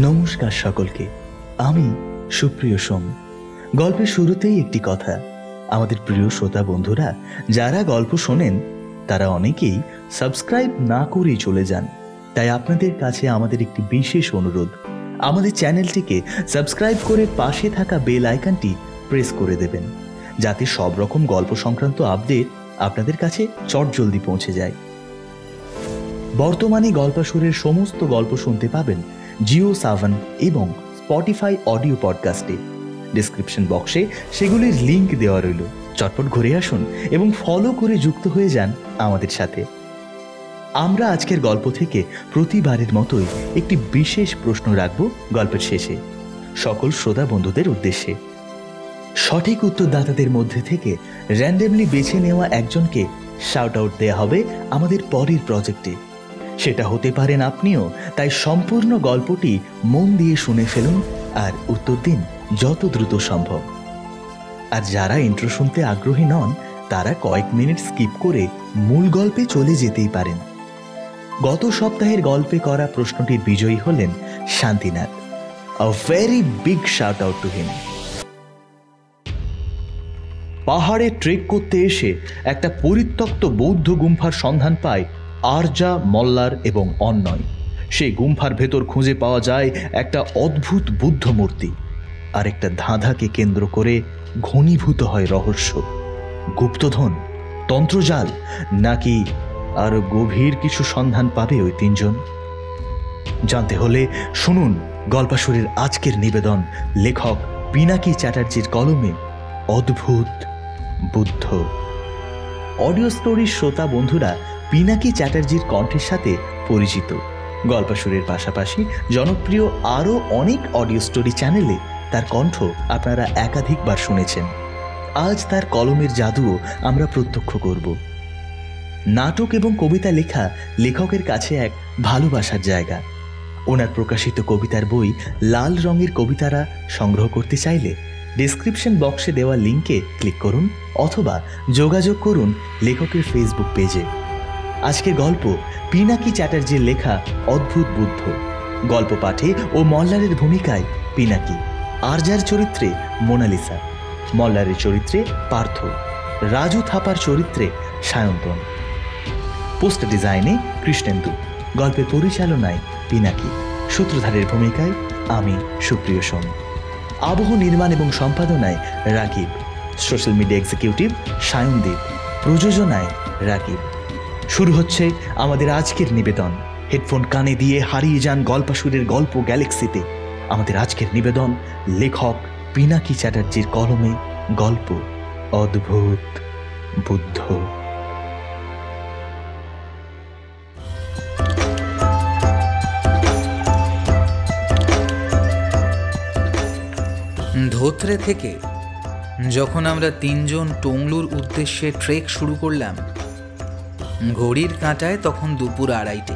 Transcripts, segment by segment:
নমস্কার সকলকে। আমি সুপ্রিয় সোম। গল্পের শুরুতেই একটি কথা। আমাদের প্রিয় শ্রোতা বন্ধুরা, যারা গল্প শোনেন, তারা অনেকেই সাবস্ক্রাইব না করেই চলে যান। তাই আপনাদের কাছে আমাদের একটি বিশেষ অনুরোধ। আমাদের চ্যানেলটিকে সাবস্ক্রাইব করে পাশে থাকা বেল আইকনটি প্রেস করে দেবেন, যাতে সব রকম গল্প সংক্রান্ত আপডেট আপনাদের কাছে চটজলদি পৌঁছে যায়। বর্তমানে গল্পাসুরের সমস্ত গল্প শুনতে পাবেন জিও সাভান এবং স্পটিফাই অডিও পডকাস্টে। ডিসক্রিপশন বক্সে সেগুলির লিংক দেওয়া রইল। চটপট ঘুরে আসুন এবং ফলো করে যুক্ত হয়ে যান আমাদের সাথে। আমরা আজকের গল্প থেকে প্রতিবারের মতোই একটি বিশেষ প্রশ্ন রাখব গল্পের শেষে। সকল শ্রোতা বন্ধুদের উদ্দেশ্যে। সঠিক উত্তরদাতাদের মধ্যে থেকে র্যান্ডমলি বেছে নেওয়া একজনকে শাউট আউট দেওয়া হবে আমাদের পরের প্রজেক্টে সেটা হতে পারেন আপনিও। তাই সম্পূর্ণ গল্পটি মন দিয়ে শুনে ফেলুন আর উত্তর দিন যত দ্রুত সম্ভব। আর যারা ইন্ট্রো শুনতে আগ্রহী নন, তারা কয়েক মিনিট স্কিপ করে মূল গল্পে চলে যেতেই পারেন। গত সপ্তাহের গল্পে করা প্রশ্নটির বিজয়ী হলেন Shantinath. A very big shout out to him পাহাড়ে ট্রেক করতে এসে একটা পরিত্যক্ত বৌদ্ধ গুম্ফার সন্ধান পায় আরজা, মল্লার এবং অন্যয় সেই গুম্ফার ভেতর খুঁজে পাওয়া যায় একটা অদ্ভুত বুদ্ধ মূর্তি আর একটা ধাঁধাকে কেন্দ্র করে ঘনীভূত হয় রহস্য। গুপ্তধন, তন্ত্রজাল, নাকি আরও গভীর কিছু সন্ধান পাবে ওই তিনজন? জানতে হলে শুনুন গল্পাসুরের আজকের নিবেদন লেখক পিনাকি চ্যাটার্জির কলমে অদ্ভুত বুদ্ধ। অডিও স্টোরির শ্রোতা বন্ধুরা পিনাকি চ্যাটার্জির কণ্ঠের সাথে পরিচিত। গল্পাসুরের পাশাপাশি জনপ্রিয় আরও অনেক অডিও স্টোরি চ্যানেলে তার কণ্ঠ আপনারা একাধিকবার শুনেছেন। আজ তার কলমের জাদুও আমরা প্রত্যক্ষ করব। নাটক এবং কবিতা লেখা লেখকের কাছে এক ভালোবাসার জায়গা। ওনার প্রকাশিত কবিতার বই লাল রঙের কবিতারা সংগ্রহ করতে চাইলে ডিসক্রিপশন বক্সে দেওয়া লিঙ্কে ক্লিক করুন অথবা যোগাযোগ করুন লেখকের ফেসবুক পেজে আজকের গল্প পিনাকি চ্যাটার্জির লেখা অদ্ভুত বুদ্ধ। গল্প পাঠে ও মল্লারের ভূমিকায় পিনাকি। আরজার চরিত্রে মোনালিসা। মল্লারের চরিত্রে পার্থ। রাজু থাপার চরিত্রে সায়ন্তন। পোস্টার ডিজাইনে কৃষ্ণেন্দু। গল্পের পরিচালনায় পিনাকি। সূত্রধারের ভূমিকায় আমি, সুপ্রিয় সোম। আবহ নির্মাণ এবং সম্পাদনায় Rakib. Social media executive Sayandeep. প্রযোজনায় রাকিব। শুরু হচ্ছে আমাদের আজকের নিবেদন। হেডফোন কানে দিয়ে হারিয়ে যান গল্পাসুরের গল্প গ্যালাক্সিতে। আমাদের আজকের নিবেদন লেখক পিনাকি চ্যাটার্জির কলমে গল্প অদ্ভুত বুদ্ধ। ধোত্রে থেকে যখন আমরা তিনজন টংলুর উদ্দেশ্যে ট্রেক শুরু করলাম ঘড়ির কাঁটায় তখন দুপুর আড়াইটে।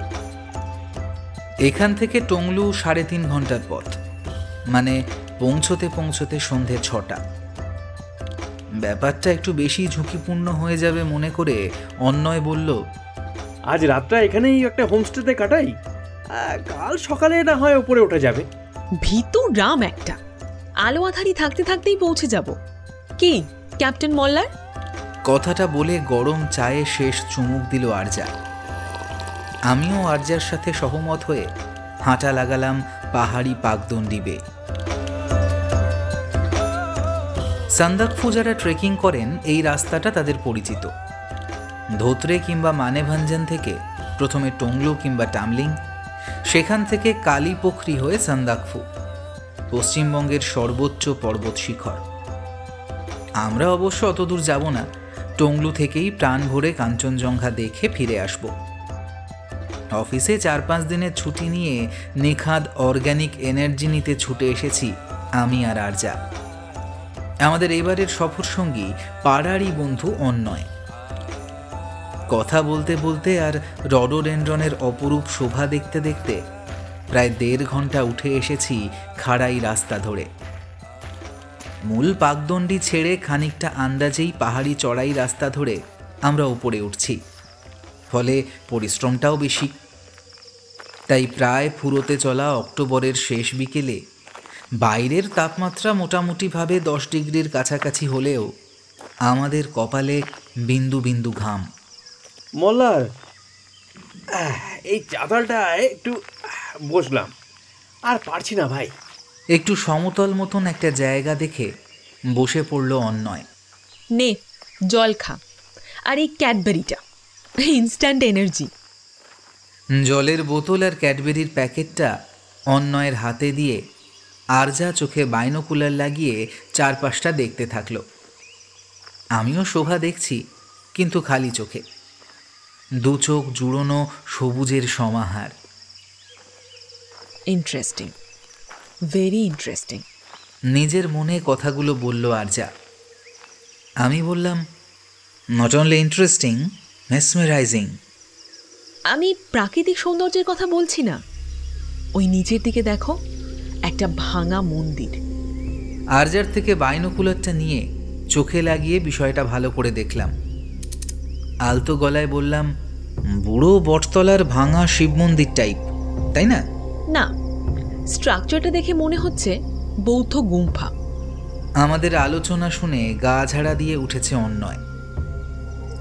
এখান থেকে টংলু সাড়ে তিন ঘণ্টার পথ মানে পৌঁছতে পৌঁছতে সন্ধে ছটা। ব্যাপারটা একটু বেশি ঝুঁকিপূর্ণ হয়ে যাবে মনে করে অন্যয় বলল আজ রাতটা এখানেই একটা হোমস্টেতে কাটাই কাল সকালে না হয় ওপরে ওঠা যাবে। ভীতু রাম একটা। আলো আধারি থাকতে থাকতেই পৌঁছে যাব। কি ক্যাপ্টেন মল্লার? কথাটা বলে গরম চায়ে শেষ চুমুক দিল আরজা। আমিও আরজার সাথে সহমত হয়ে হাঁটা লাগালাম পাহাড়ি পাকদণ্ডি বে সান্দাকফু যারা ট্রেকিং করেন এই রাস্তাটা তাদের পরিচিত। ধোত্রে কিংবা মানেভাঞ্জন থেকে প্রথমে টংলু কিংবা টামলিং, সেখান থেকে কালীপোখরি হয়ে সান্দাকফু, পশ্চিমবঙ্গের সর্বোচ্চ পর্বত শিখর। আমরা অবশ্য অতদূর যাব না টংলু থেকেই প্রাণ ভরে কাঞ্চনজঙ্ঘা দেখে ফিরে আসব। অফিসে চার পাঁচ দিনের ছুটি নিয়ে নিখাদ অর্গ্যানিক এনার্জি নিতে ছুটে এসেছি আমি আর আরজা। আমাদের এবারের সফর সঙ্গী পাড়ারই বন্ধু অন্যয় কথা বলতে বলতে আর রডোডেন্ড্রনের অপরূপ শোভা দেখতে দেখতে প্রায় দেড় ঘণ্টা উঠে এসেছি খাড়াই রাস্তা ধরে। মূল পাকদণ্ডি ছেড়ে খানিকটা আন্দাজেই পাহাড়ি চড়াই রাস্তা ধরে আমরা উপরে উঠছি। ফলে পরিশ্রমটাও বেশি। তাই প্রায় ফুরোতে চলা অক্টোবরের শেষ বিকেলে বাইরের তাপমাত্রা মোটামুটিভাবে দশ ডিগ্রির কাছাকাছি হলেও আমাদের কপালে বিন্দু বিন্দু ঘাম। মল্লার এই চাতালটায় একটু বসলাম। আর পারছি না ভাই। একটু সমতল মতন একটা জায়গা দেখে বসে পড়ল অন্যয় নে জল খা। আর এই ক্যাডবেরিটা ইনস্ট্যান্ট এনার্জি জলের বোতল আর ক্যাডবেরির প্যাকেটটা অন্যয়ের হাতে দিয়ে আর যা চোখে বাইনোকুলার লাগিয়ে চারপাশটা দেখতে থাকল। আমিও শোভা দেখছি কিন্তু খালি চোখে। দু চোখ জুড়োনো সবুজের সমাহার। ইন্টারেস্টিং ভেরি ইন্টারেস্টিং নিজের মনে কথাগুলো বলল আরজা। আমি বললাম নট অনলি ইন্টারেস্টিং মেসমেরাইজিং আমি প্রাকৃতিক সৌন্দর্যের কথা বলছি না। ওই নিচের দিকে দেখো একটা ভাঙা মন্দির। আরজার থেকে বাইনোকুলারটা নিয়ে চোখে লাগিয়ে বিষয়টা ভালো করে দেখলাম। আলতো গলায় বললাম বুড়ো বটতলার ভাঙা শিব মন্দির টাইপ তাই না? না স্ট্রাকচারটা দেখে মনে হচ্ছে বৌদ্ধ গুম্ফা। আমাদের আলোচনা শুনে গা ঝাড়া দিয়ে উঠেছে অন্যয়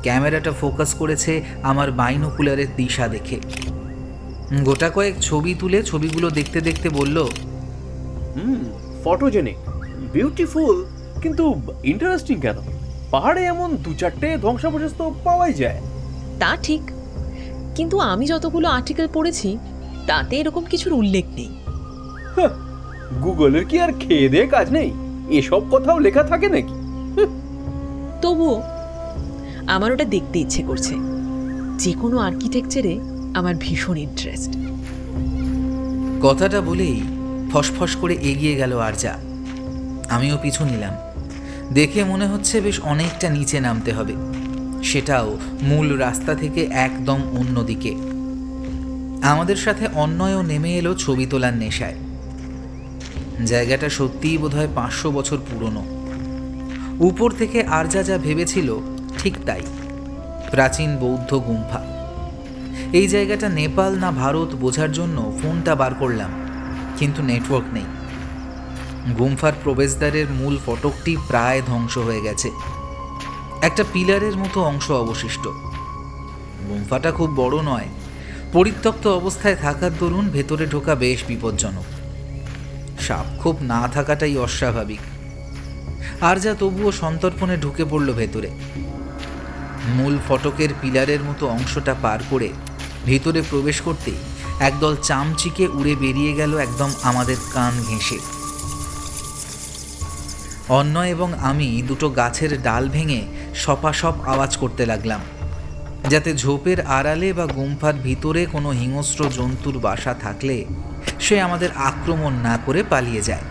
ক্যামেরাটা ফোকাস করেছে আমার বাইনোকুলারের দিশা দেখে। গোটা কয়েক ছবি তুলে ছবিগুলো দেখতে দেখতে বলল হুম ফটোজেনিক বিউটিফুল কিন্তু ইন্টারেস্টিং কেন? পাহাড়ে এমন দু চারটে ধ্বংসাবশেষ তো পাওয়াই যায়। তা ঠিক। কিন্তু আমি যতগুলো আর্টিকেল পড়েছি তাতে এরকম কিছুর উল্লেখ নেই। গুগলের কি আর খেয়ে দিয়ে কাজ নেই? এসব কথাও লেখা থাকে নাকি? তবুও আমার ওটা দেখতে ইচ্ছে করছে। যে কোনো আর্কিটেকচারে আমার ভীষণ ইন্টারেস্ট কথাটা বলেই ফসফস করে এগিয়ে গেল আরজা। আমিও পিছু নিলাম। দেখে মনে হচ্ছে বেশ অনেকটা নিচে নামতে হবে। সেটাও মূল রাস্তা থেকে একদম অন্যদিকে। আমাদের সাথে অন্যয়ও নেমে এলো ছবি তোলার নেশায়। জায়গাটা সত্যিই বোধহয় পাঁচশো বছর পুরনো। উপর থেকে আরজা যা ভেবেছিল, ঠিক তাই। প্রাচীন বৌদ্ধ গুম্ফা। এই জায়গাটা নেপাল না ভারত বোঝার জন্য ফোনটা বার করলাম, কিন্তু নেটওয়ার্ক নেই। গুম্ফার প্রবেশদ্বারের মূল ফটকটি প্রায় ধ্বংস হয়ে গেছে। একটা পিলারের মতো অংশ অবশিষ্ট। গুম্ফাটা খুব বড় নয়। পরিত্যক্ত অবস্থায় থাকার দরুন ভেতরে ঢোকা বেশ বিপজ্জনক। সাপ খুব না থাকাটাই অস্বাভাবিক। আর যা তবুও সন্তর্পণে ঢুকে পড়ল ভেতরে। মূল ফটকের পিলারের মতো অংশটা পার করে ভেতরে প্রবেশ করতেই একদল চামচিকে উড়ে বেরিয়ে গেল একদম আমাদের কান ঘেঁষে। অন্য এবং আমি দুটো গাছের ডাল ভেঙে সপাসপ আওয়াজ করতে লাগলাম, যাতে ঝোপের আড়ালে বা গুম্ফার ভিতরে কোনো হিংস্র জন্তুর বাসা থাকলে সে আমাদের আক্রমণ না করে পালিয়ে যায়।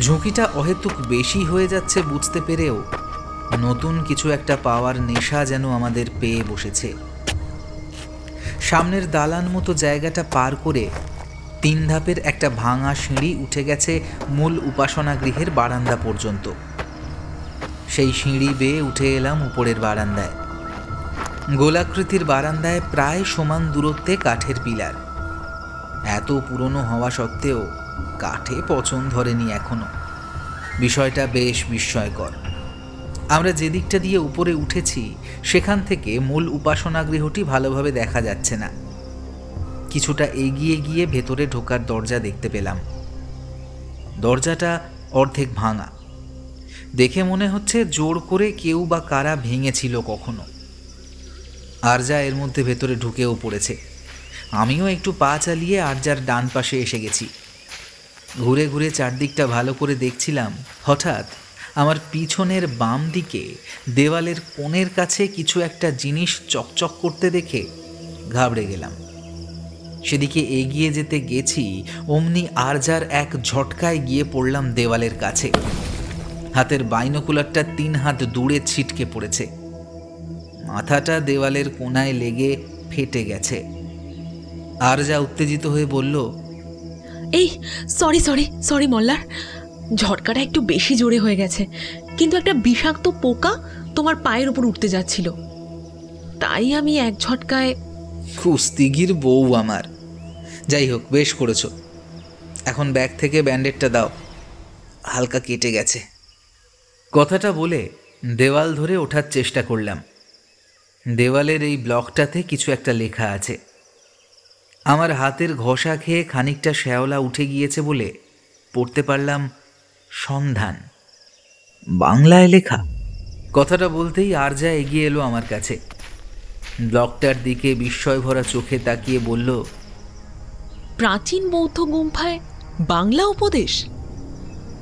ঝুঁকিটা অহেতুক বেশি হয়ে যাচ্ছে বুঝতে পেরেও নতুন কিছু একটা পাওয়ার নেশা যেন আমাদের পেয়ে বসেছে। সামনের দালান মতো জায়গাটা পার করে তিন ধাপের একটা ভাঙা সিঁড়ি উঠে গেছে মূল উপাসনা গৃহের বারান্দা পর্যন্ত। সেই সিঁড়ি বেয়ে উঠে এলাম উপরের বারান্দায়। গোলাকৃতির বারান্দায় প্রায় সমান দূরত্বে কাঠের পিলার। এত পুরনো হওয়া সত্ত্বেও কাঠে পচন ধরেনি এখনও। বিষয়টা বেশ বিস্ময়কর। আমরা যে দিকটা দিয়ে উপরে উঠেছি, সেখান থেকে মূল উপাসনা গৃহটি ভালোভাবে দেখা যাচ্ছে না। কিছুটা এগিয়ে গিয়ে ভেতরে ঢোকার দরজা দেখতে পেলাম। দরজাটা অর্ধেক ভাঙা। দেখে মনে হচ্ছে জোর করে কেউ বা কারা ভেঙেছিল কখনো। আরজা এর মধ্যে ভেতরে ঢুকেও পড়েছে। আমিও একটু পা চালিয়ে আরজার ডান পাশে এসে গেছি। ঘুরে ঘুরে চারদিকটা ভালো করে দেখছিলাম, হঠাৎ আমার পিছনের বাম দিকে দেওয়ালের কোণের কাছে কিছু একটা জিনিস চকচক করতে দেখে ঘাবড়ে গেলাম। সেদিকে এগিয়ে যেতে গেছি, অমনি আরজার এক ঝটকায় গিয়ে পড়লাম দেওয়ালের কাছে। হাতের বাইনোকুলারটা তিন হাত দূরে ছিটকে পড়েছে। মাথাটা দেওয়ালের কোনায় লেগে ফেটে গেছে। আরজা উত্তেজিত হয়ে বলল এই সরি সরি সরি মল্লার। ঝটকাটা একটু বেশি জোরে হয়ে গেছে। কিন্তু একটা বিষাক্ত পোকা তোমার পায়ের উপর উঠতে যাচ্ছিল। তাই আমি এক ঝটকায় কুস্তিগির বউ আমার। যাই হোক বেশ করেছ। এখন ব্যাগ থেকে ব্যান্ডেডটা দাও। হালকা কেটে গেছে। কথাটা বলে দেওয়াল ধরে ওঠার চেষ্টা করলাম। দেওয়ালের এই ব্লকটাতে কিছু একটা লেখা আছে। আমার হাতের ঘষা খেয়ে খানিকটা শ্যাওলা উঠে গিয়েছে বলে পড়তে পারলাম সন্ধান। বাংলায় লেখা। কথাটা বলতেই আর যা এগিয়ে এলো আমার কাছে। ব্লকটার দিকে বিস্ময় ভরা চোখে তাকিয়ে বলল প্রাচীন বৌদ্ধ গুম্ফায় বাংলা উপদেশ?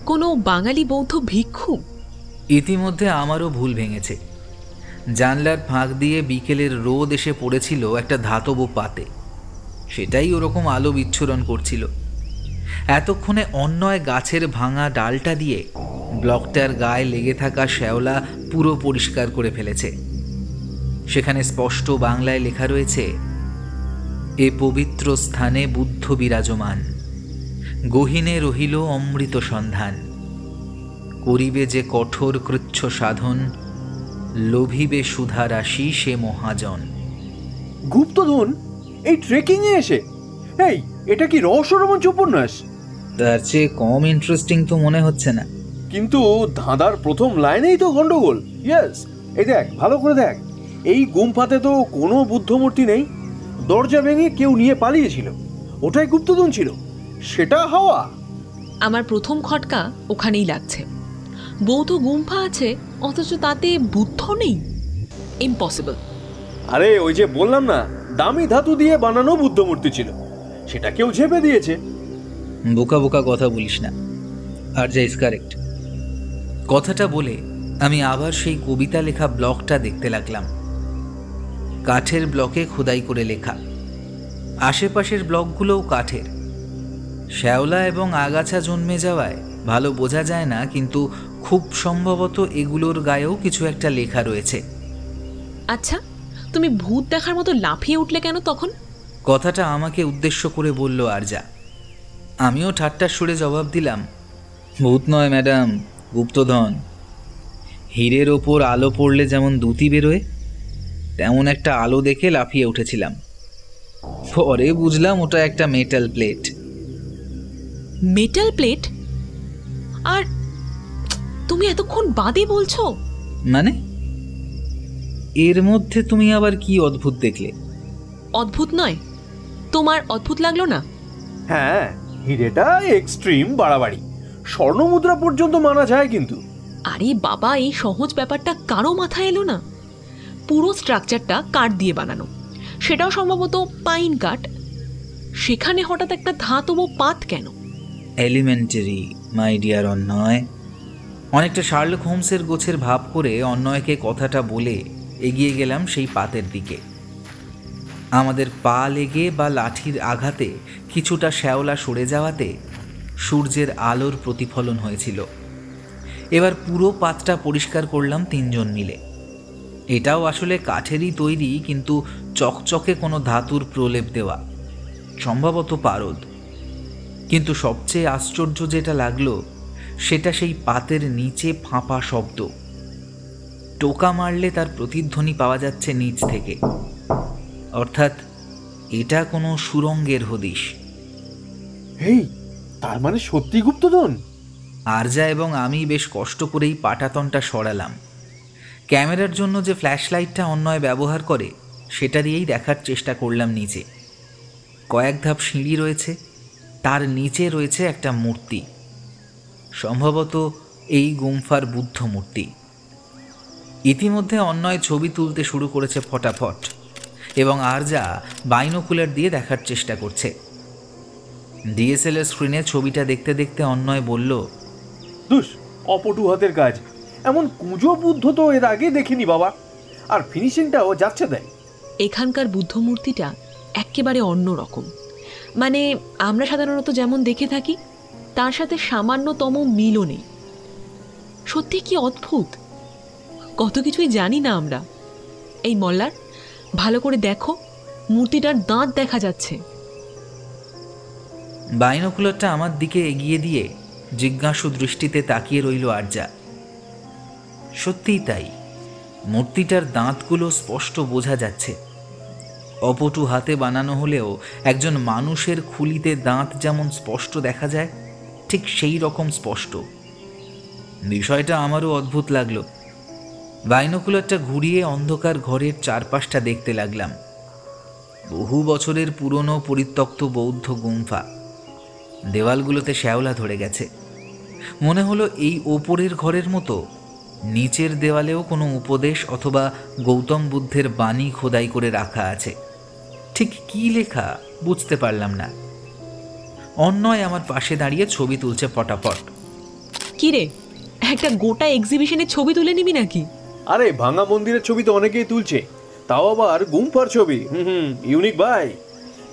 কোনো বাঙালি বৌদ্ধ ভিক্ষু? ইতিমধ্যে আমারও ভুল ভেঙেছে। জানলার ফাঁক দিয়ে বিকেলের রোদ এসে পড়েছিল একটা ধাতব পাতে। সেটাই ওরকম আলো বিচ্ছুরণ করছিল। এতক্ষণে অন্যয় গাছের ভাঙা ডালটা দিয়ে ব্লকটার গায়ে লেগে থাকা শ্যাওলা পুরো পরিষ্কার করে ফেলেছে। সেখানে স্পষ্ট বাংলায় লেখা রয়েছে, এ পবিত্র স্থানে বুদ্ধ বিরাজমান, গহিনে রহিল অমৃত সন্ধান, করিবে যে কঠোর কৃচ্ছ সাধন, লোভিবে সুধা রাশি সে মহাজন। গুপ্তধন এই ট্রেকিং এ এসে? এই এটা কি রহস্য রোমাঞ্চ উপন্যাস? তার চেয়ে কম ইন্টারেস্টিং তো মনে হচ্ছে না। কিন্তু ধাঁধার প্রথম লাইনেই তো গন্ডগোল। ইয়েস এই দেখ ভালো করে দেখ। এই গুম্ফাতে তো কোনো বুদ্ধমূর্তি নেই। দরজা ভেঙে কেউ নিয়ে পালিয়েছিল। ওটাই গুপ্তধন ছিল। সেটা হাওয়া। আমার প্রথম খটকা ওখানেই লাগছে। বৌদ্ধ গুম্ফা আছে অথচ তাতে বুদ্ধ নেই। ইম্পসিবল আরে ওই যে বললাম না দামি ধাতু দিয়ে বানানো বুদ্ধমূর্তি ছিল। সেটা কেউ ঝেপে দিয়েছে। বোকা বোকা কথা বলিস না। আর যা ইস কারেক্ট কথাটা বলে আমি আবার সেই কবিতা লেখা ব্লকটা দেখতে লাগলাম। কাঠের ব্লকে খোদাই করে লেখা। আশেপাশের ব্লকগুলোও কাঠের। শ্যাওলা এবং আগাছা জন্মে যাওয়ায় ভালো বোঝা যায় না কিন্তু খুব সম্ভবত এগুলোর গায়েও কিছু একটা লেখা রয়েছে। আচ্ছা তুমি ভূত দেখার মতো লাফিয়ে উঠলে কেন তখন? কথাটা আমাকে উদ্দেশ্য করে বলল আরজা। আমিও ঠাট্টার সুরে জবাব দিলাম ভূত নয় ম্যাডাম গুপ্তধন। হীরের ওপর আলো পড়লে যেমন দুতি বেরোয় তেমন একটা আলো দেখে লাফিয়ে উঠেছিলাম। পরে বুঝলাম ওটা একটা মেটাল প্লেট মেটাল প্লেট আর তুমি এতক্ষণ বাদে বলছো? মানে? এর মধ্যে তুমি আবার কি অদ্ভুত দেখলে? অদ্ভুত নয়। তোমার অদ্ভুত লাগল না? হ্যাঁ হিরেটা এক্সট্রিম বাড়াবাড়ি। স্বর্ণমুদ্রা পর্যন্ত মানা যায় কিন্তু। আরে বাবা এই সহজ ব্যাপারটা কারও মাথায় এলো না? পুরো স্ট্রাকচারটা কাঠ দিয়ে বানানো। সেটাও সম্ভবত পাইন কাঠ। সেখানে হঠাৎ একটা ধাতব পাত কেন? এলিমেন্টারি মাই ডিয়ার অন্যয় অনেকটা শার্লক হোমসের গোছের ভাব করে অন্যয়কে কথাটা বলে এগিয়ে গেলাম সেই পাতের দিকে। আমাদের পা লেগে বা লাঠির আঘাতে কিছুটা শ্যাওলা সরে যাওয়াতে সূর্যের আলোর প্রতিফলন হয়েছিল। এবার পুরো পাতটা পরিষ্কার করলাম তিনজন মিলে। এটাও আসলে কাঠেরই তৈরি, কিন্তু চকচকে কোনো ধাতুর প্রলেপ দেওয়া। সম্ভবত পারদ। কিন্তু সবচেয়ে আশ্চর্য যেটা লাগল, সেটা সেই পাতের নিচে ফাঁপা শব্দ। টোকা মারলে তার প্রতিধ্বনি পাওয়া যাচ্ছে নিচ থেকে। অর্থাৎ এটা কোনো সুরঙ্গের হদিশ। এই তার মানে সত্যি গুপ্তধন? আরজা এবং আমি বেশ কষ্ট করেই পাটাতনটা সরালাম। ক্যামেরার জন্য যে ফ্ল্যাশ লাইটটা অন্যয় ব্যবহার করে সেটা দিয়েই দেখার চেষ্টা করলাম নিচে কয়েক ধাপ সিঁড়ি রয়েছে তার নিচে রয়েছে একটা মূর্তি। সম্ভবত এই গুম্ফার বুদ্ধ মূর্তি ইতিমধ্যে অন্যয় ছবি তুলতে শুরু করেছে ফটাফট এবং আরজা বাইনোকুলার দিয়ে দেখার চেষ্টা করছে। ডিএসএলআর স্ক্রিনে ছবিটা দেখতে দেখতে অন্যয় বলল দুস অপটু হাতের কাজ। এমন কুঁজো বুদ্ধ তো এর আগে দেখিনি বাবা। আর ফিনিশিংটাও যাচ্ছে দেয় এখানকার বুদ্ধ মূর্তিটা একেবারে অন্য রকম। মানে আমরা সাধারণত যেমন দেখে থাকি তার সাথে সামান্যতম মিলও নেই। সত্যি কি অদ্ভুত? কত কিছুই জানি না আমরা। এই মল্লার, ভালো করে দেখো, মূর্তিটার দাঁত দেখা যাচ্ছে। বাইনোকুলারটা আমার দিকে এগিয়ে দিয়ে জিজ্ঞাসু দৃষ্টিতে তাকিয়ে রইল আরজা সত্যিই তাই, মূর্তিটার দাঁতগুলো স্পষ্ট বোঝা যাচ্ছে। অপটু হাতে বানানো হলেও একজন মানুষের খুলিতে দাঁত যেমন স্পষ্ট দেখা যায়, ঠিক সেই রকম স্পষ্ট। বিষয়টা আমারও অদ্ভুত লাগল। বাইনোকুলারটা ঘুরিয়ে অন্ধকার ঘরের চারপাশটা দেখতে লাগলাম। বহু বছরের পুরনো পরিত্যক্ত বৌদ্ধ গুম্ফা। দেওয়ালগুলোতে শ্যাওলা ধরে গেছে। মনে হলো এই ওপরের ঘরের মতো, নিচের দেওয়ালেও কোনো উপদেশ অথবা গৌতম বুদ্ধের বাণী খোদাই করে রাখা আছে। ঠিক কী লেখা বুঝতে পারলাম না। অন্যয় আমার পাশে দাঁড়িয়ে ছবি তুলছে পটাপট। কি রে একটা গোটা এক্সিবিশনের ছবি তুলে নিবি নাকি? আরে ভাঙা মন্দিরের ছবি তো অনেকেই তুলছে। তাও আবার গুম্ফার ছবি। হুম হুম ইউনিক ভাই।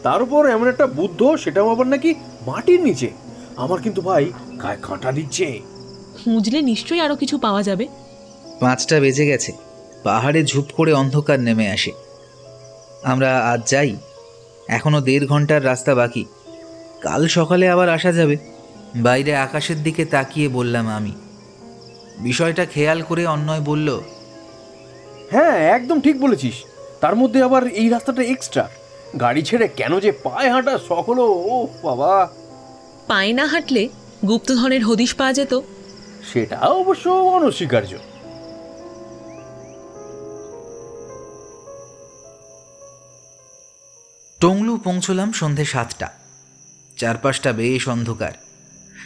তার উপর এমন একটা বুদ্ধ সেটাও আবার নাকি মাটির নিচে। আমার কিন্তু ভাই গায়ে কাঁটা দিচ্ছে। খুঁজলে নিশ্চয়ই আরও কিছু পাওয়া যাবে। পাঁচটা বেজে গেছে। পাহাড়ে ঝুপ করে অন্ধকার নেমে আসে। আমরা আজ যাই। এখনও দেড় ঘণ্টার রাস্তা বাকি। কাল সকালে আবার আসা যাবে। বাইরে আকাশের দিকে তাকিয়ে বললাম আমি। বিষয়টা খেয়াল করে অন্যয় বলল হ্যাঁ একদম ঠিক বলেছিস। তার মধ্যে আবার এই রাস্তাটা এক্সট্রা গাড়ি ছেড়ে কেন যে পায়ে হাঁটা শখ হলো ও বাবা। পায়ে না হাঁটলে গুপ্তধনের হদিশ পাওয়া যেত। সেটা অবশ্য অনস্বীকার্য। টংলু পৌঁছলাম সন্ধে সাতটা। চারপাশটা বেশ অন্ধকার।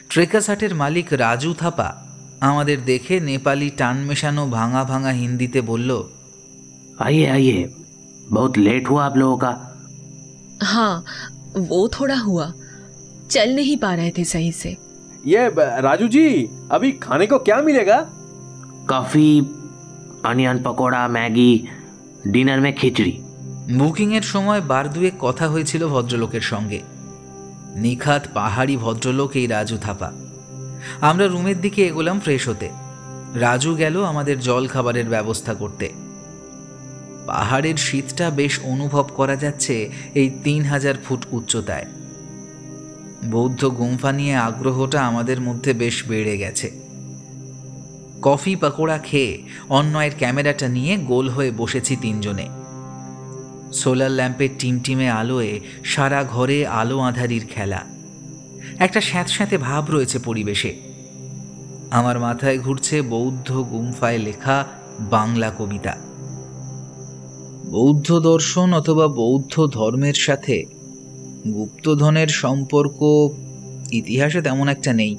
ট্রেকাস হাটের মালিক রাজু থাপা আমাদের দেখে নেপালি টান মেশানো ভাঙা ভাঙা হিন্দিতে বলল आइए आइए बहुत लेट हुआ आप लोगों का हाँ वो थोड़ा हुआ चल नहीं पा रहे थे सही से ये ब- राजू जी अभी खाने को क्या मिलेगा coffee onion pakora Maggi dinner में खिचड़ी বুকিংয়ের সময় বার দুয়েক কথা হয়েছিল ভদ্রলোকের সঙ্গে নিখাত পাহাড়ি ভদ্রলোক এই রাজু থাপা আমরা রুমের দিকে এগোলাম ফ্রেশ হতে। রাজু গেল আমাদের জল খাবারের ব্যবস্থা করতে। পাহাড়ের শীতটা বেশ অনুভব করা যাচ্ছে এই তিন হাজার ফুট উচ্চতায়। বৌদ্ধ গুম্ফা নিয়ে আগ্রহটা আমাদের মধ্যে বেশ বেড়ে গেছে। কফি পাকোড়া খেয়ে অন্যয়ের ক্যামেরাটা নিয়ে গোল হয়ে বসেছি তিনজনে। সোলার ল্যাম্পের টিমটিমে আলোয় সারা ঘরে আলো আঁধারির খেলা। একটা স্যাঁতস্যাঁতে ভাব রয়েছে পরিবেশে। আমার মাথায় ঘুরছে বৌদ্ধ গুম্ফায় লেখা বাংলা কবিতা। বৌদ্ধ দর্শন অথবা বৌদ্ধ ধর্মের সাথে গুপ্তধনের সম্পর্ক ইতিহাসে তেমন একটা নেই।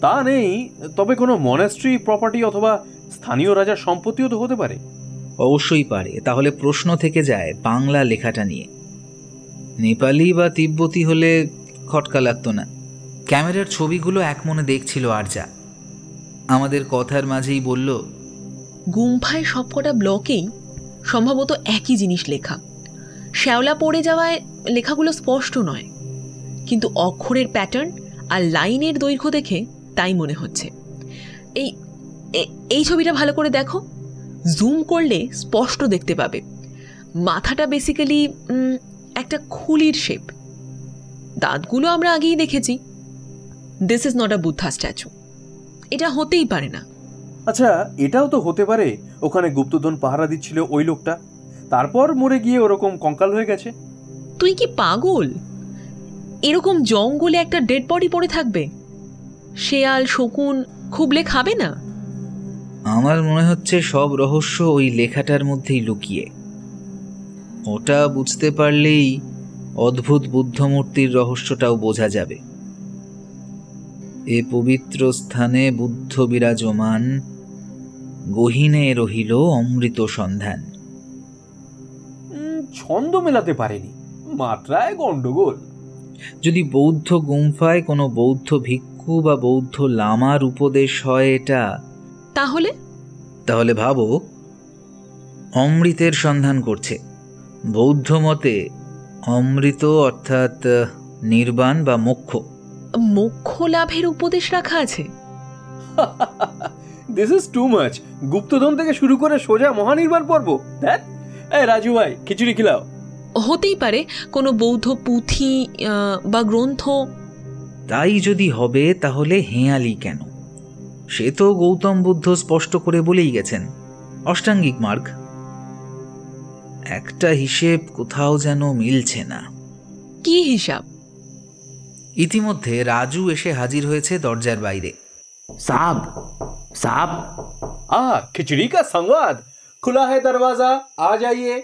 তা নেই তবে কোনো মনেস্ট্রি প্রপার্টি অথবা স্থানীয় রাজার সম্পত্তিও তো হতে পারে। অবশ্যই পারে। তাহলে প্রশ্ন থেকে যায় বাংলা লেখাটা নিয়ে। নেপালি বা তিব্বতী হলে খটকা লাগতো না। ক্যামেরার ছবিগুলো এক মনে দেখছিল আরজা। আমাদের কথার মাঝেই বলল, গুম্ফায় সবকটা ব্লকেই সম্ভবত একই জিনিস লেখা। শ্যাওলা পড়ে যাওয়ায় লেখাগুলো স্পষ্ট নয়, কিন্তু অক্ষরের প্যাটার্ন আর লাইনের দৈর্ঘ্য দেখে তাই মনে হচ্ছে। এই এই ছবিটা ভালো করে দেখো। জুম করলে স্পষ্ট দেখতে পাবে। মাথাটা বেসিক্যালি একটা খুলির শেপ দাঁতগুলো আমরা আগেই দেখেছি। This is not a Buddha statue এটা হতেই পারে না। আচ্ছা এটাও তো হতে পারে। ওখানে গুপ্তধন পাহারা দিচ্ছিল ওই লোকটা। তারপর মরে গিয়ে ওরকম কঙ্কাল হয়ে গেছে। তুই কি পাগল? এরকম জঙ্গলে একটা ডেড বডি পড়ে থাকবে। শেয়াল শকুন খুবলে খাবে না? আমার মনে হচ্ছে সব রহস্য ওই লেখাটার মধ্যেই লুকিয়ে। ওটা বুঝতে পারলেই অদ্ভুত বুদ্ধমূর্তির রহস্যটাও বোঝা যাবে। এ পবিত্র স্থানে বুদ্ধ বিরাজমান। গহিনে রহিল অমৃত সন্ধান। উম, ছন্দ মেলাতে পারেনি মাত্রায় গন্ডগোল যদি বৌদ্ধ গুম্ফায় কোনো বৌদ্ধ ভিক্ষু বা বৌদ্ধ লামার উপদেশ হয় এটা? তাহলে? তাহলে ভাবো অমৃতের সন্ধান করছে। বৌদ্ধ মতে অমৃত অর্থাৎ নির্বাণ বা মোক্ষ। মোক্ষ লাভের উপদেশ রাখা আছে। দিস ইজ টু মাচ গুপ্তধন থেকে শুরু করে সোজা মহানির্বাণ পর্ব। দেখ এই রাজু ভাই খিচুড়ি খিলাও। হতেই পারে কোনো বৌদ্ধ পুঁথি বা গ্রন্থ। তাই যদি হবে তাহলে হেঁয়ালি কেন? সে তো গৌতম বুদ্ধ স্পষ্ট করে বলেই গেছেন। অষ্টাঙ্গিক মার্গ। একটা হিসেব কোথাও যেন মিলছে না। কি হিসাব? ইতিমধ্যে রাজু এসে হাজির হয়েছে দরজার বাইরে साहब साहब आ खिचड़ी का संवाद खुला है दरवाजा आ जाइए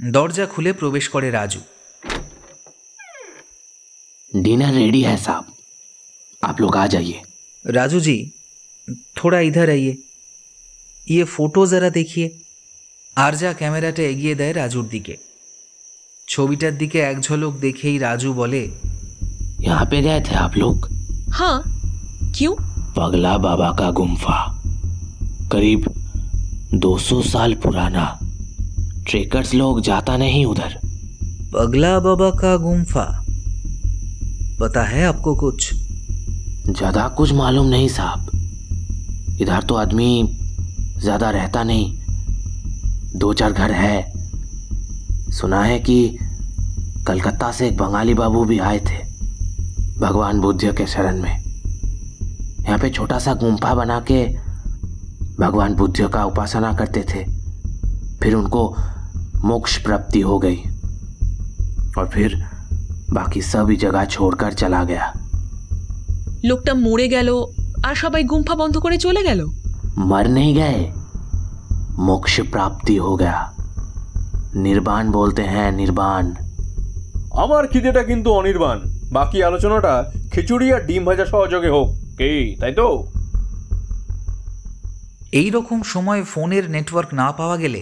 দরজা খুলে প্রবেশ করে রাজু डिनर रेडी है साहब आप लोग आ जाइए राजू जी थोड़ा इधर आइए ये फोटो ज़रा देखिए আরজা ক্যামেরাটা এগিয়ে দেয় রাজুর দিকে ছবিটার দিকে এক ঝলক দেখেই রাজু বলে यहाँ पे गए थे आप लोग? हाँ क्यों? पगला बाबा का गुम्फा। करीब 200 साल पुराना। ट्रेकर्स लोग जाता नहीं उधर। पगला बाबा का गुम्फा। पता है आपको कुछ? ज़्यादा कुछ मालूम नहीं साहब। इधर तो आदमी ज़्यादा रहता नहीं। दो चार घर है। सुना है कि कलकत्ता से एक बंगाली बाबू भी आए थे। भगवान बुद्ध के शरण में यहाँ पे छोटा सा गुम्फा बना के भगवान बुद्ध का उपासना करते थे फिर उनको मोक्ष प्राप्ति हो गई और फिर बाकी सभी जगह छोड़कर चला गया লোকটা মরে গেল আর সবাই গুম্ফা বন্ধ করে চলে গেল मर नहीं गए मोक्ष प्राप्ति हो गया निर्वाण बोलते हैं निर्वाण আমার খিদেটা কিন্তু অনির্বাণ বাকি আলোচনাটা খিচুড়ি আর ডিম ভাজা সহযোগে হোক। কি, তাই তো? এই রকম সময় ফোনের নেটওয়ার্ক না পাওয়া গেলে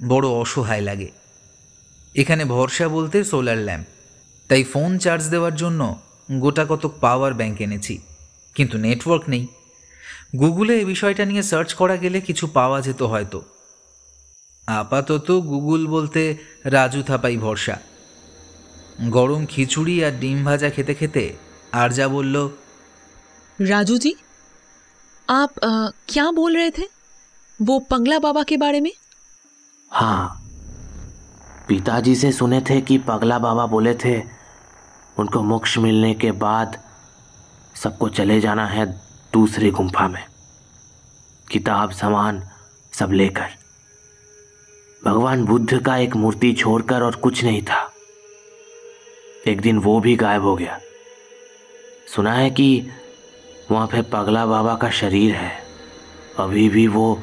বড় অসহায় লাগে। এখানে ভরসা বলতে সোলার ল্যাম্প। তাই ফোন চার্জ দেওয়ার জন্য গোটা কতক পাওয়ার ব্যাংক এনেছি, কিন্তু নেটওয়ার্ক নেই। গুগলে এই বিষয়টা নিয়ে সার্চ করা গেলে কিছু পাওয়া যেত হয়তো। আপাতত গুগল বলতে রাজু থাপাই ভরসা। গরম খিচুড়ি আর ডিম ভাজা খেতে খেতে আরজা বলল राजू जी आप अ, क्या बोल रहे थे वो पंगला बाबा के बारे में हाँ पिताजी से सुने थे कि पगला बाबा बोले थे उनको मोक्ष मिलने के बाद सबको चले जाना है दूसरी गुम्फा में किताब सामान सब लेकर भगवान बुद्ध का एक मूर्ति छोड़कर और कुछ नहीं था एक दिन वो भी गायब हो गया। सुना है कि वहाँ पे पगला बाबा का शरीर है। अभी भी वो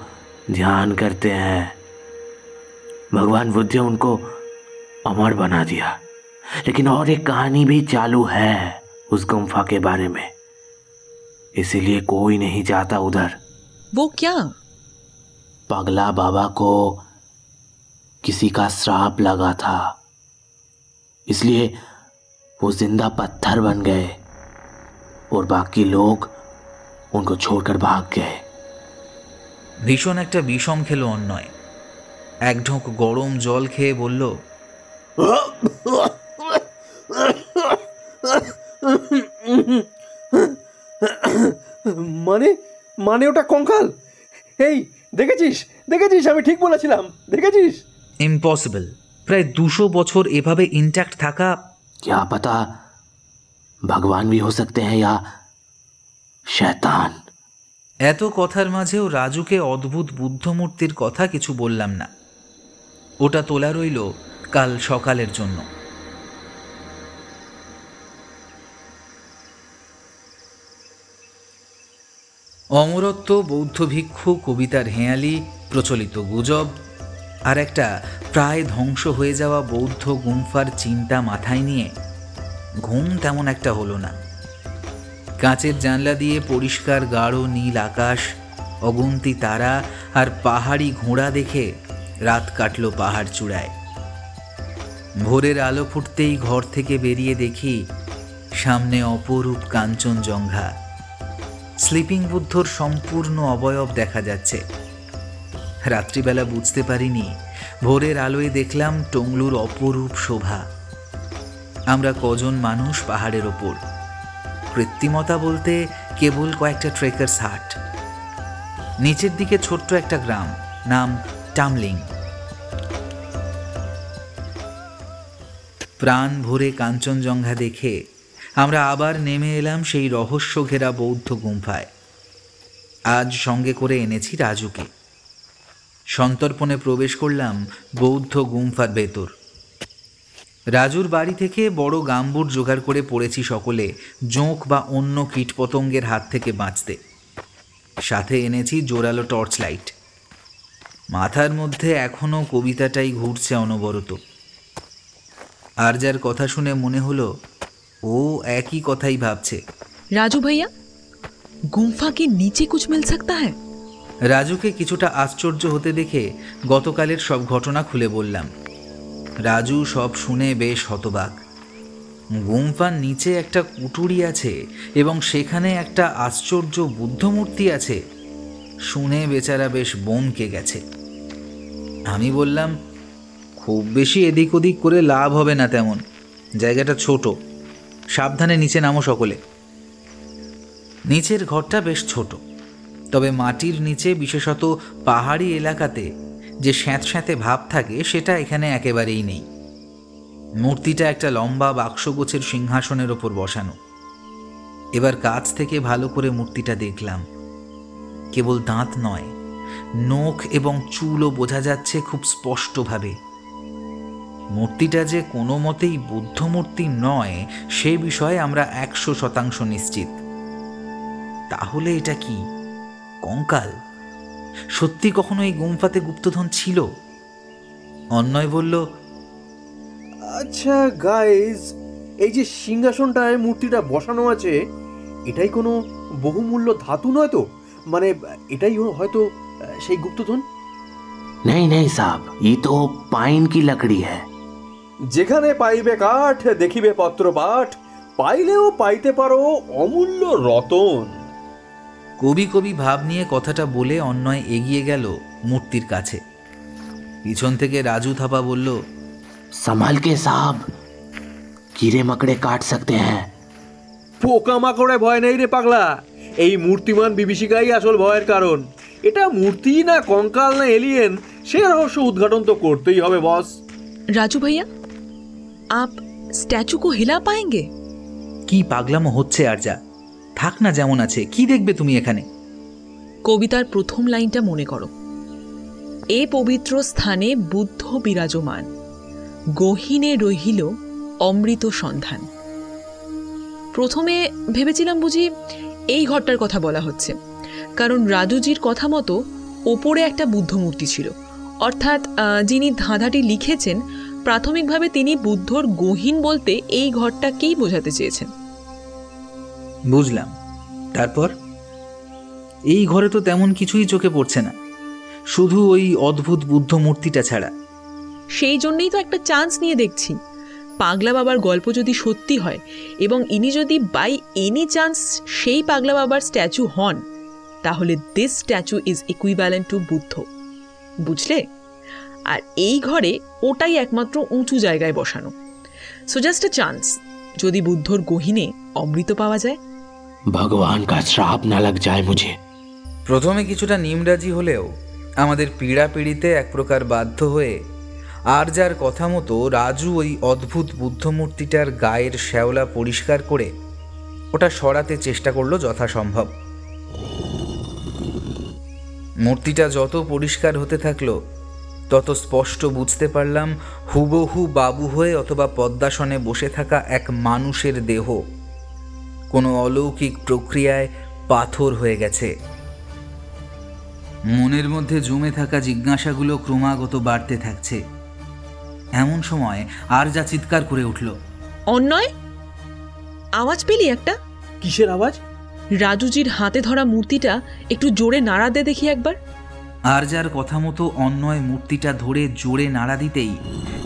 ध्यान करते हैं। भगवान बुद्ध उनको अमर बना दिया। लेकिन और एक कहानी भी चालू है उस गुम्फा के बारे में। इसीलिए कोई नहीं जाता उधर। वो क्या? पगला बाबा को किसी का श्राप लगा था। इसलिए वो जिंदा पत्थर बन गए और बाकी लोग उनको छोड़कर भाग गए ভীষণ একটা বিষম খেলো অন্যয় এক ঢোক গরম জল খেয়ে বলল মানে মানে ওটা কঙ্কাল এই দেখেছিস দেখেছিস আমি ঠিক বলেছিলাম দেখেছিস ইম্পসিবল প্রায় দুশো বছর এভাবে ইন্ট্যাক্ট থাকা क्या पता भगवान भी हो सकते हैं या शैतान এত কথার মাঝেও রাজুকে অদ্ভুত বুদ্ধমূর্তির কথা কিছু বললাম না ওটা তোলা রইল কাল সকালের জন্য অমরত্ব বৌদ্ধ ভিক্ষু কবিতার হেঁয়ালি প্রচলিত গুজব আর একটা প্রায় ধ্বংস হয়ে যাওয়া বৌদ্ধ গুম্ফার চিন্তা মাথায় নিয়ে ঘুম তেমন একটা হলো না। কাঁচের জানলা দিয়ে পরিষ্কার গাঢ় নীল আকাশ, অগুন্তি তারা আর পাহাড়ি ঘোড়া দেখে রাত কাটল পাহাড় চূড়ায়। ভোরের আলো ফুটতেই ঘর থেকে বেরিয়ে দেখি সামনে অপরূপ কাঞ্চনজঙ্ঘা। স্লিপিং বুদ্ধর সম্পূর্ণ অবয়ব দেখা যাচ্ছে। রাত্রিবেলা বুঝতে পারিনি ভোরের আলোয় দেখলাম টংলুর অপরূপ শোভা। আমরা কজন মানুষ পাহাড়ের ওপর। কৃত্রিমতা বলতে কেবল কয়েকটা ট্রেকার্স হাট। নিচের দিকে ছোট্ট একটা গ্রাম, নাম টামলিং। প্রাণ ভরে কাঞ্চনজঙ্ঘা দেখে আমরা আবার নেমে এলাম সেই রহস্য ঘেরা বৌদ্ধ গুম্ফায়। আজ সঙ্গে করে এনেছি রাজুকে। সন্তর্পণে প্রবেশ করলাম বৌদ্ধ গুম্ফার ভেতর রাজুর বাড়ি থেকে বড় গাম্বুর জোগাড় করে পড়েছি সকলে জোঁক বা অন্য কীটপতঙ্গের হাত থেকে বাঁচতে সাথে এনেছি জোরালো টর্চ লাইট মাথার মধ্যে এখনও কবিতাটাই ঘুরছে অনবরত আর যার কথা শুনে মনে হলো ও একই কথাই ভাবছে राजू भैया गुम्फा के नीचे कुछ मिल सकता है রাজুকে কিছুটা আশ্চর্য হতে দেখে গতকালের সব ঘটনা খুলে বললাম। রাজু সব শুনে বেশ হতবাক। গুম্ফার নিচে একটা কুটুরি আছে এবং সেখানে একটা আশ্চর্য বুদ্ধমূর্তি আছে। শুনে বেচারা বেশ বমকে গেছে। আমি বললাম, খুব বেশি এদিক ওদিক করে লাভ হবে না তেমন। জায়গাটা ছোট। সাবধানে নিচে নামো সকলে। নিচের ঘরটা বেশ ছোট। তবে মাটির নিচে, বিশেষত পাহাড়ি এলাকাতে, যে স্যাঁতস্যাঁতে ভাব থাকে, সেটা এখানে একেবারেই নেই। মূর্তিটা একটা লম্বা বাক্সগোছের সিংহাসনের ওপর বসানো। এবার কাছ থেকে ভালো করে মূর্তিটা দেখলাম। কেবল দাঁত নয়, নখ এবং চুলও বোঝা যাচ্ছে খুব স্পষ্টভাবে। মূর্তিটা যে কোনো মতেই বুদ্ধ মূর্তি নয়, সে বিষয়ে আমরা একশো শতাংশ নিশ্চিত। তাহলে এটা কি? কঙ্কাল সত্যি কখনো এই গুম্ফাতে গুপ্তধন ছিল অন্যয় বলল আচ্ছা গাইজ এই যে সিংহাসনটায় মূর্তিটা বসানো আছে এটাই কোনো বহুমূল্য ধাতু নয় তো মানে এটাই হয়তো আহ, সেই গুপ্তধন नहीं नहीं साहब ये तो पाइन की लकड़ी है যেখানে পাইবে কাঠ দেখিবে পত্র পাঠ পাইলেও পাইতে পারো অমূল্য রতন কবি কবি ভাব নিয়ে কথাটা বলে অন্যয় এগিয়ে গেল মূর্তির কাছে। পিছন থেকে রাজু থাপা বলল সামাল কে সাহাব কিরে মাকড়ে কাট সকতে হ্যাঁ। পোকা মাকড়ে ভয় নেই রে পাগলা। এই মূর্তিমান বিভীষিকাই আসল ভয়ের কারণ। এটা মূর্তি না কঙ্কাল না এলিয়েন সে রহস্য উদ্ঘাটন তো করতেই হবে বস রাজু ভাইয়া আপ স্ট্যাচু কো হিলা পায়েঙ্গে? কি পাগলামো হচ্ছে আর যা। থাক না যেমন আছে, কি দেখবে তুমি এখানে? কবিতার প্রথম লাইনটা মনে করো। এ পবিত্র স্থানে বুদ্ধ বিরাজমান, গহীনে রহিল অমৃত সন্ধান। প্রথমে ভেবেছিলাম বুঝি এই ঘরটার কথা বলা হচ্ছে, কারণ রাজুজির কথা মতো ওপরে একটা বুদ্ধ মূর্তি ছিল। অর্থাৎ যিনি ধাঁধাটি লিখেছেন, প্রাথমিকভাবে তিনি বুদ্ধর গহীন বলতে এই ঘরটাকেই বোঝাতে চেয়েছেন। বুঝলাম। তারপর? এই ঘরে তো তেমন কিছুই চোখে পড়ছে না। শুধু ওই অদ্ভুত বুদ্ধ মূর্তিটা ছাড়া। সেই জন্যই তো একটা চান্স নিয়ে দেখছি। পাগলা বাবার গল্প যদি সত্যি হয় এবং ইনি যদি বাই এনি চান্স সেই পাগলা বাবার স্ট্যাচু হন, তাহলে this statue is equivalent to Buddha. বুঝলে? আর এই ঘরে ওটাই একমাত্র উঁচু জায়গায় বসানো। সো জাস্ট এ চান্স যদি বুদ্ধর গহিনে অমৃত পাওয়া যায়। भगवान का श्राप न लग जाए मुझे প্রথমে কিছুটা নিমরাজি হলেও আমাদের পীড়াপিড়িতে এক প্রকার বাধ্য হয়ে আর যার কথা মতো রাজু ওই অদ্ভুত বুদ্ধমূর্তিটার গায়ের শ্যাওলা পরিষ্কার করে ওটা সরাতে চেষ্টা করলো যথাসম্ভব মূর্তিটা যত পরিষ্কার হতে থাকলো তত স্পষ্ট বুঝতে পারলাম হুবহু বাবু হয়ে অথবা পদ্মাসনে বসে থাকা এক মানুষের দেহ কোনো অলৌকিক প্রক্রিয়ায় পাথর হয়ে গেছে। মনের মধ্যে জমে থাকা জিজ্ঞাসাগুলো ক্রমাগত বাড়তে থাকছে। এমন সময় আর যা চিৎকার করে উঠল অন্যয় আওয়াজ পেলি একটা? কিসের আওয়াজ? রাজুজির হাতে ধরা মূর্তিটা একটু জোরে নাড়া দে দেখি একবার। আর যার কথা মতো অন্যয় মূর্তিটা ধরে জোরে নাড়া দিতেই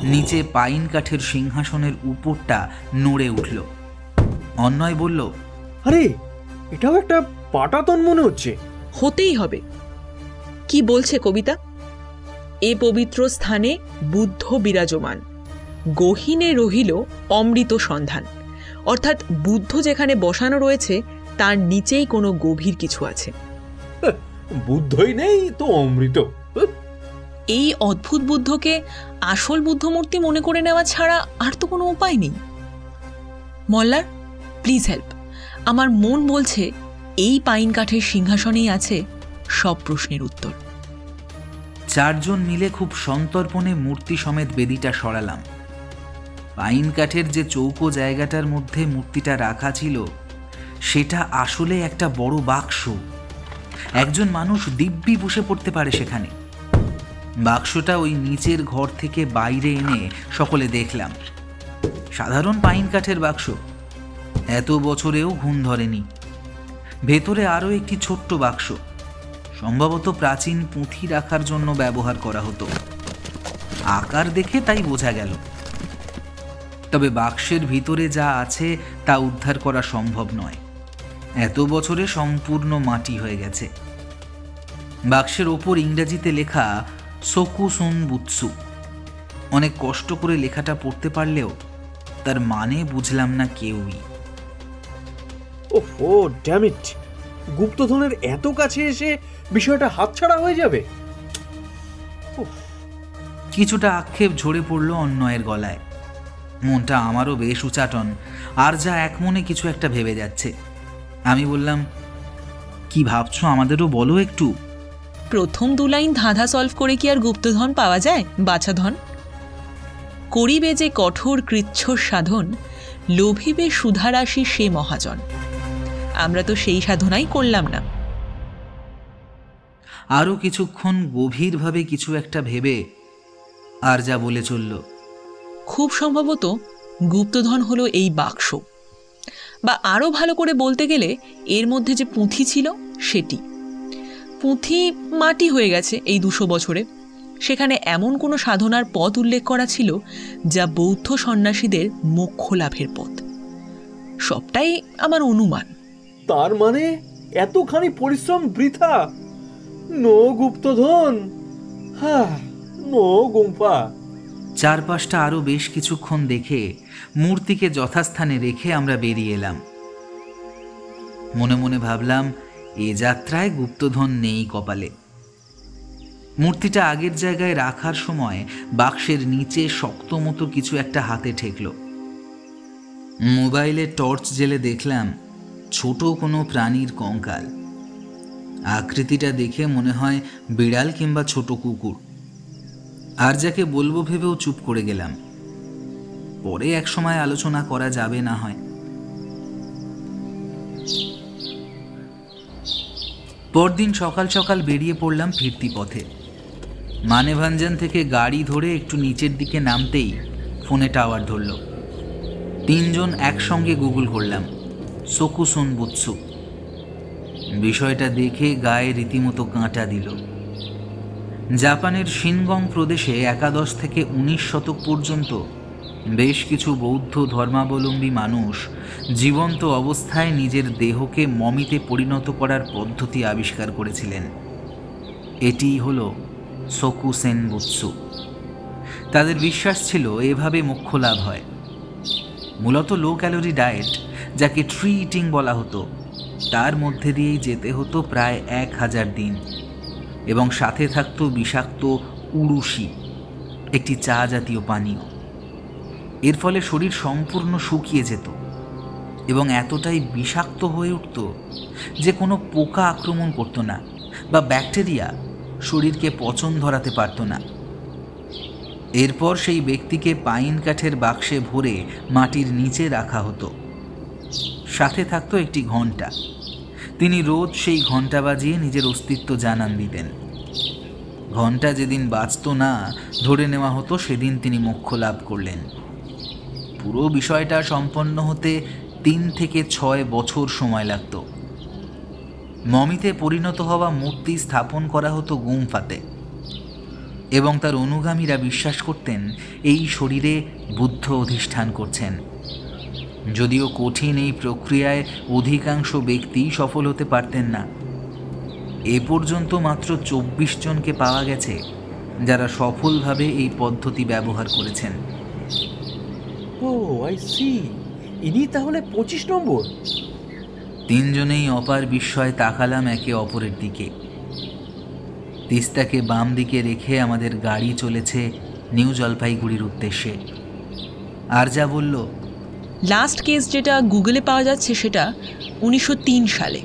নিচে পাইন কাঠের সিংহাসনের উপরটা নড়ে উঠল। অন্যয় বলল আরে এটাও একটা পাটাতন মনে হচ্ছে। হতেই হবে। কি বলছে কবিতা? এ পবিত্র স্থানে বুদ্ধ বিরাজমান। গহীনে রহিল অমৃত সন্ধান। অর্থাৎ বুদ্ধ যেখানে বসানো রয়েছে তার নিচেই কোনো গভীর কিছু আছে। বুদ্ধই নেই তো অমৃত। এই অদ্ভুত বুদ্ধকে আসল বুদ্ধমূর্তি মনে করে নেওয়া ছাড়া আর তো কোনো উপায় নেই। Mallar please help. আমার মন বলছে, এই পাইন কাঠের সিংহাসনেই আছে সব প্রশ্নের উত্তর। চারজন মিলে খুব সন্তর্পণে মূর্তি সমেত বেদিটা সরালাম। পাইন কাঠের যে চৌকো জায়গাটার মধ্যে মূর্তিটা রাখা ছিল, সেটা আসলে একটা বড় বাক্স। একজন মানুষ দিব্যি বসে পড়তে পারে সেখানে। বাক্সটা ওই নিচের ঘর থেকে বাইরে এনে সকলে দেখলাম। সাধারণ পাইন কাঠের বাক্স। এত বছরেও ঘুম ধরেনি। ভেতরে আরও একটি ছোট্ট বাক্স। সম্ভবত প্রাচীন পুঁথি রাখার জন্য ব্যবহার করা হতো। আকার দেখে তাই বোঝা গেল। তবে বাক্সের ভিতরে যা আছে তা উদ্ধার করা সম্ভব নয়। এত বছরে সম্পূর্ণ মাটি হয়ে গেছে। বাক্সের ওপর ইংরেজিতে লেখা সোকুসুন বুৎসু। অনেক কষ্ট করে লেখাটা পড়তে পারলেও তার মানে বুঝলাম না কেউই। ওহো ড্যামিট গুপ্তধনের এত কাছে এসে বিষয়টা হাতছাড়া হয়ে যাবে? কিছুটা আক্ষেপ ঝরে পড়ল অন্যয়ের গলায়। মনটা আমারও বেশ উচাটন আর যা এক মনে কিছু একটা ভেবে যাচ্ছে। আমি বললাম কি ভাবছ আমাদেরও বলো একটু? প্রথম দু লাইন ধাঁধা সলভ করে কি আর গুপ্তধন পাওয়া যায় বাছাধন? করিবে যে কঠোর কৃচ্ছ সাধন লোভিবে সুধারাশি সে মহাজন। আমরা তো সেই সাধনাই করলাম না। আরও কিছুক্ষণ গভীরভাবে কিছু একটা ভেবে আর যা বলে চলল খুব সম্ভবত গুপ্তধন হলো এই বাক্স। বা আরও ভালো করে বলতে গেলে এর মধ্যে যে পুঁথি ছিল সেটি। পুঁথি মাটি হয়ে গেছে এই দুশো বছরে। সেখানে এমন কোনো সাধনার পথ উল্লেখ করা ছিল যা বৌদ্ধ সন্ন্যাসীদের মোক্ষ লাভের পথ। সবটাই আমার অনুমান। তার মানে এতখানি পরিশ্রম বৃথা? নো গুপ্তধন। হ্যাঁ নো গুম্ফা। চারপাশটা আরও বেশ কিছুক্ষণ দেখে মূর্তিকে যথাস্থানে রেখে আমরা বেরিয়ে এলাম। মনে মনে ভাবলাম, এ যাত্রায় গুপ্তধন নেই কপালে। মূর্তিটা আগের জায়গায় রাখার সময় বাক্সের নিচে শক্ত মতো কিছু একটা হাতে ঠেকল। মোবাইলে টর্চ জেলে দেখলাম ছোট কোনো প্রাণীর কঙ্কাল। আকৃতিটা দেখে মনে হয় বিড়াল কিংবা ছোট কুকুর। আর যাকে বলব ভেবেও চুপ করে গেলাম। পরে এক সময় আলোচনা করা যাবে না হয়। পরদিন সকাল সকাল বেরিয়ে পড়লাম ফিরতি পথে। মানে মানেভাঞ্জন থেকে গাড়ি ধরে একটু নিচের দিকে নামতেই ফোনে টাওয়ার ধরল। তিনজন একসঙ্গে গুগল করলাম। সকুসুন বুৎসু। বিষয়টা দেখে গায়ে রীতিমতো কাঁটা দিল। জাপানের শিনগং প্রদেশে একাদশ থেকে উনিশ শতক পর্যন্ত বেশ কিছু বৌদ্ধ ধর্মাবলম্বী মানুষ জীবন্ত অবস্থায় নিজের দেহকে মমিতে পরিণত করার পদ্ধতি আবিষ্কার করেছিলেন। এটিই হল সোকুসেন বুৎসু। তাদের বিশ্বাস ছিল এভাবে মোক্ষ লাভ হয়। মূলত লো ক্যালোরি ডায়েট যাকে ট্রি ইটিং বলা হতো। তার মধ্যে দিয়েই যেতে হতো প্রায় এক হাজার দিন। এবং সাথে থাকতো বিষাক্ত উড়ুশি একটি চা জাতীয় পানীয়। এর ফলে শরীর সম্পূর্ণ শুকিয়ে যেত এবং এতটাই বিষাক্ত হয়ে উঠত যে কোনো পোকা আক্রমণ করতো না বা ব্যাকটেরিয়া শরীরকে পচন ধরাতে পারত না। এরপর সেই ব্যক্তিকে পাইন কাঠের বাক্সে ভরে মাটির নিচে রাখা হতো। সাথে থাকতো একটি ঘণ্টা তিনি রোজ সেই ঘণ্টা বাজিয়ে নিজের অস্তিত্ব জানান দিতেন। ঘণ্টা যেদিন বাঁচত না, ধরে নেওয়া হতো সেদিন তিনি মোক্ষ লাভ করলেন। পুরো বিষয়টা সম্পন্ন হতে তিন থেকে ছয় বছর সময় লাগত। মমিতে পরিণত হওয়া মূর্তি স্থাপন করা হতো গুমফাতে। এবং তার অনুগামীরা বিশ্বাস করতেন, এই শরীরে বুদ্ধ অধিষ্ঠান করছেন। যদিও কঠিন এই প্রক্রিয়ায় অধিকাংশ ব্যক্তি সফল হতে পারতেন না। এ পর্যন্ত মাত্র চব্বিশ জনকে পাওয়া গেছে যারা সফলভাবে এই পদ্ধতি ব্যবহার করেছেন। ও আই সি ইনি তাহলে পঁচিশ নম্বর। তিনজনেই অপার বিস্ময়ে তাকালাম একে অপরের দিকে। তিস্তাকে বাম দিকে রেখে আমাদের গাড়ি চলেছে নিউ জলপাইগুড়ির উদ্দেশ্যে। আর যা বলল লাস্ট কেস যেটা গুগলে পাওয়া যাচ্ছে সেটা উনিশশো তিন সালে।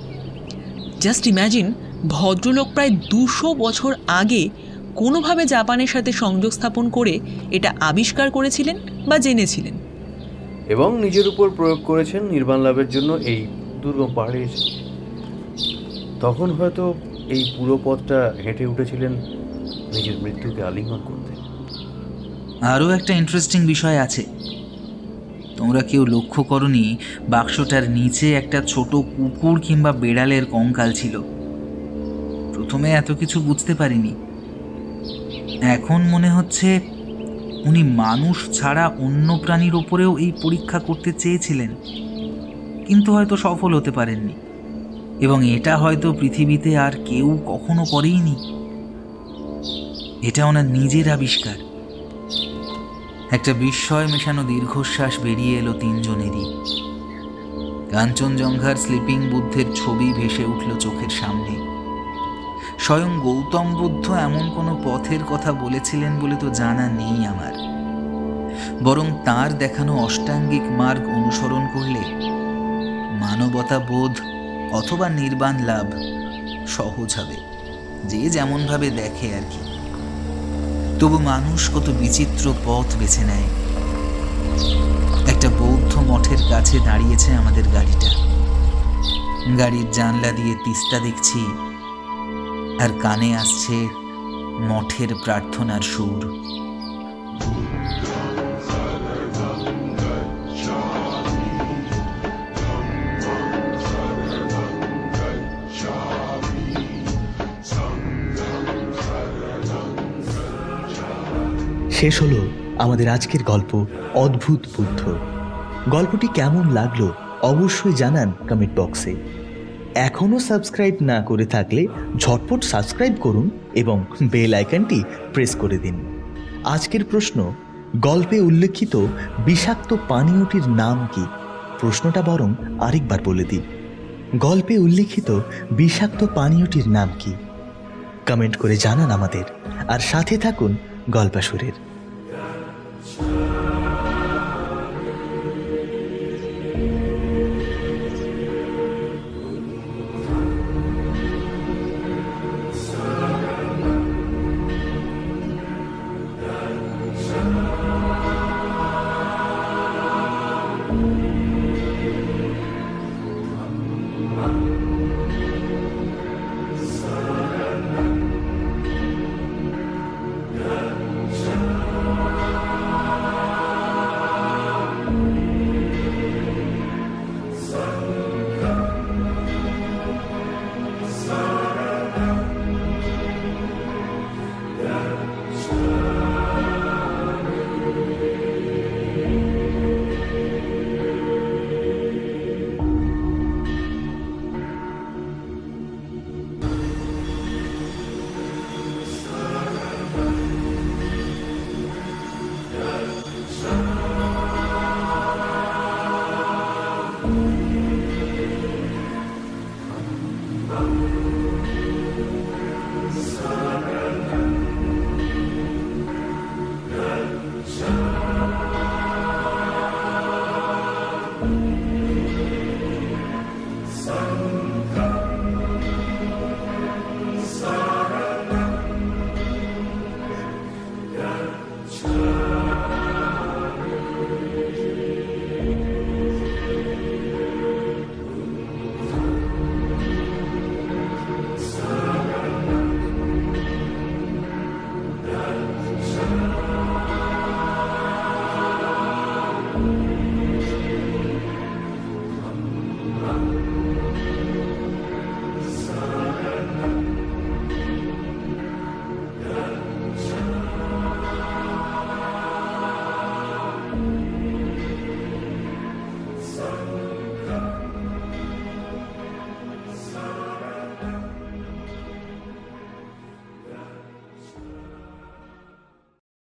জাস্ট ইম্যাজিন ভদ্রলোক প্রায় দুশো বছর আগে কোনোভাবে জাপানের সাথে সংযোগ স্থাপন করে এটা আবিষ্কার করেছিলেন বা জেনেছিলেন। এবং নিজের উপর প্রয়োগ করেছেন নির্বাণ লাভের জন্য এই দুর্গম পাহাড়ে এসে। তখন হয়তো এই পুরো পথটা হেঁটে উঠেছিলেন নিজের মৃত্যুকে আলিঙ্গন করতে। আরও একটা ইন্টারেস্টিং বিষয় আছে। তোমরা কেউ লক্ষ্য করনি, বাক্সটার নিচে একটা ছোট কুকুর কিংবা বেড়ালের কঙ্কাল ছিল। প্রথমে এত কিছু বুঝতে পারিনি। এখন মনে হচ্ছে উনি মানুষ ছাড়া অন্য প্রাণীর ওপরেও এই পরীক্ষা করতে চেয়েছিলেন, কিন্তু হয়তো সফল হতে পারেননি। এবং এটা হয়তো পৃথিবীতে আর কেউ কখনো করেইনি। এটা ওনার নিজের আবিষ্কার। একটা বিস্ময় মেশানো দীর্ঘশ্বাস বেরিয়ে এলো তিনজনেরই। কাঞ্চনজঙ্ঘার স্লিপিং বুদ্ধের ছবি ভেসে উঠল চোখের সামনে। স্বয়ং গৌতম বুদ্ধ এমন কোনো পথের কথা বলেছিলেন বলে তো জানা নেই আমার। বরং তার দেখানো অষ্টাঙ্গিক মার্গ অনুসরণ করলে মানবতা বোধ অথবা নির্বাণ লাভ সহজ হবে, যে যেমনভাবে দেখে আর কি। তবু মানুষ কত বিচিত্র পথ বেছে নেয়। একটা বৌদ্ধ মঠের কাছে দাঁড়িয়েছে আমাদের গাড়িটা। গাড়ির জানলা দিয়ে তিস্তা দেখছি, আর কানে আসছে মঠের প্রার্থনার সুর। শেষ হলো আমাদের আজকের গল্প অদ্ভুত বুদ্ধ। গল্পটি কেমন লাগল অবশ্যই জানান কমেন্ট বক্সে এখনও সাবস্ক্রাইব না করে থাকলে ঝটপট সাবস্ক্রাইব করুন এবং বেল আইকনটি প্রেস করে দিন। আজকের প্রশ্ন, গল্পে উল্লেখিত বিষাক্ত পানীয়টির নাম কি? প্রশ্নটা বরং আরেকবার বলে দিই। গল্পে উল্লেখিত বিষাক্ত পানীয়টির নাম কি? কমেন্ট করে জানান আমাদের। আর সাথে থাকুন গল্পাসুরের।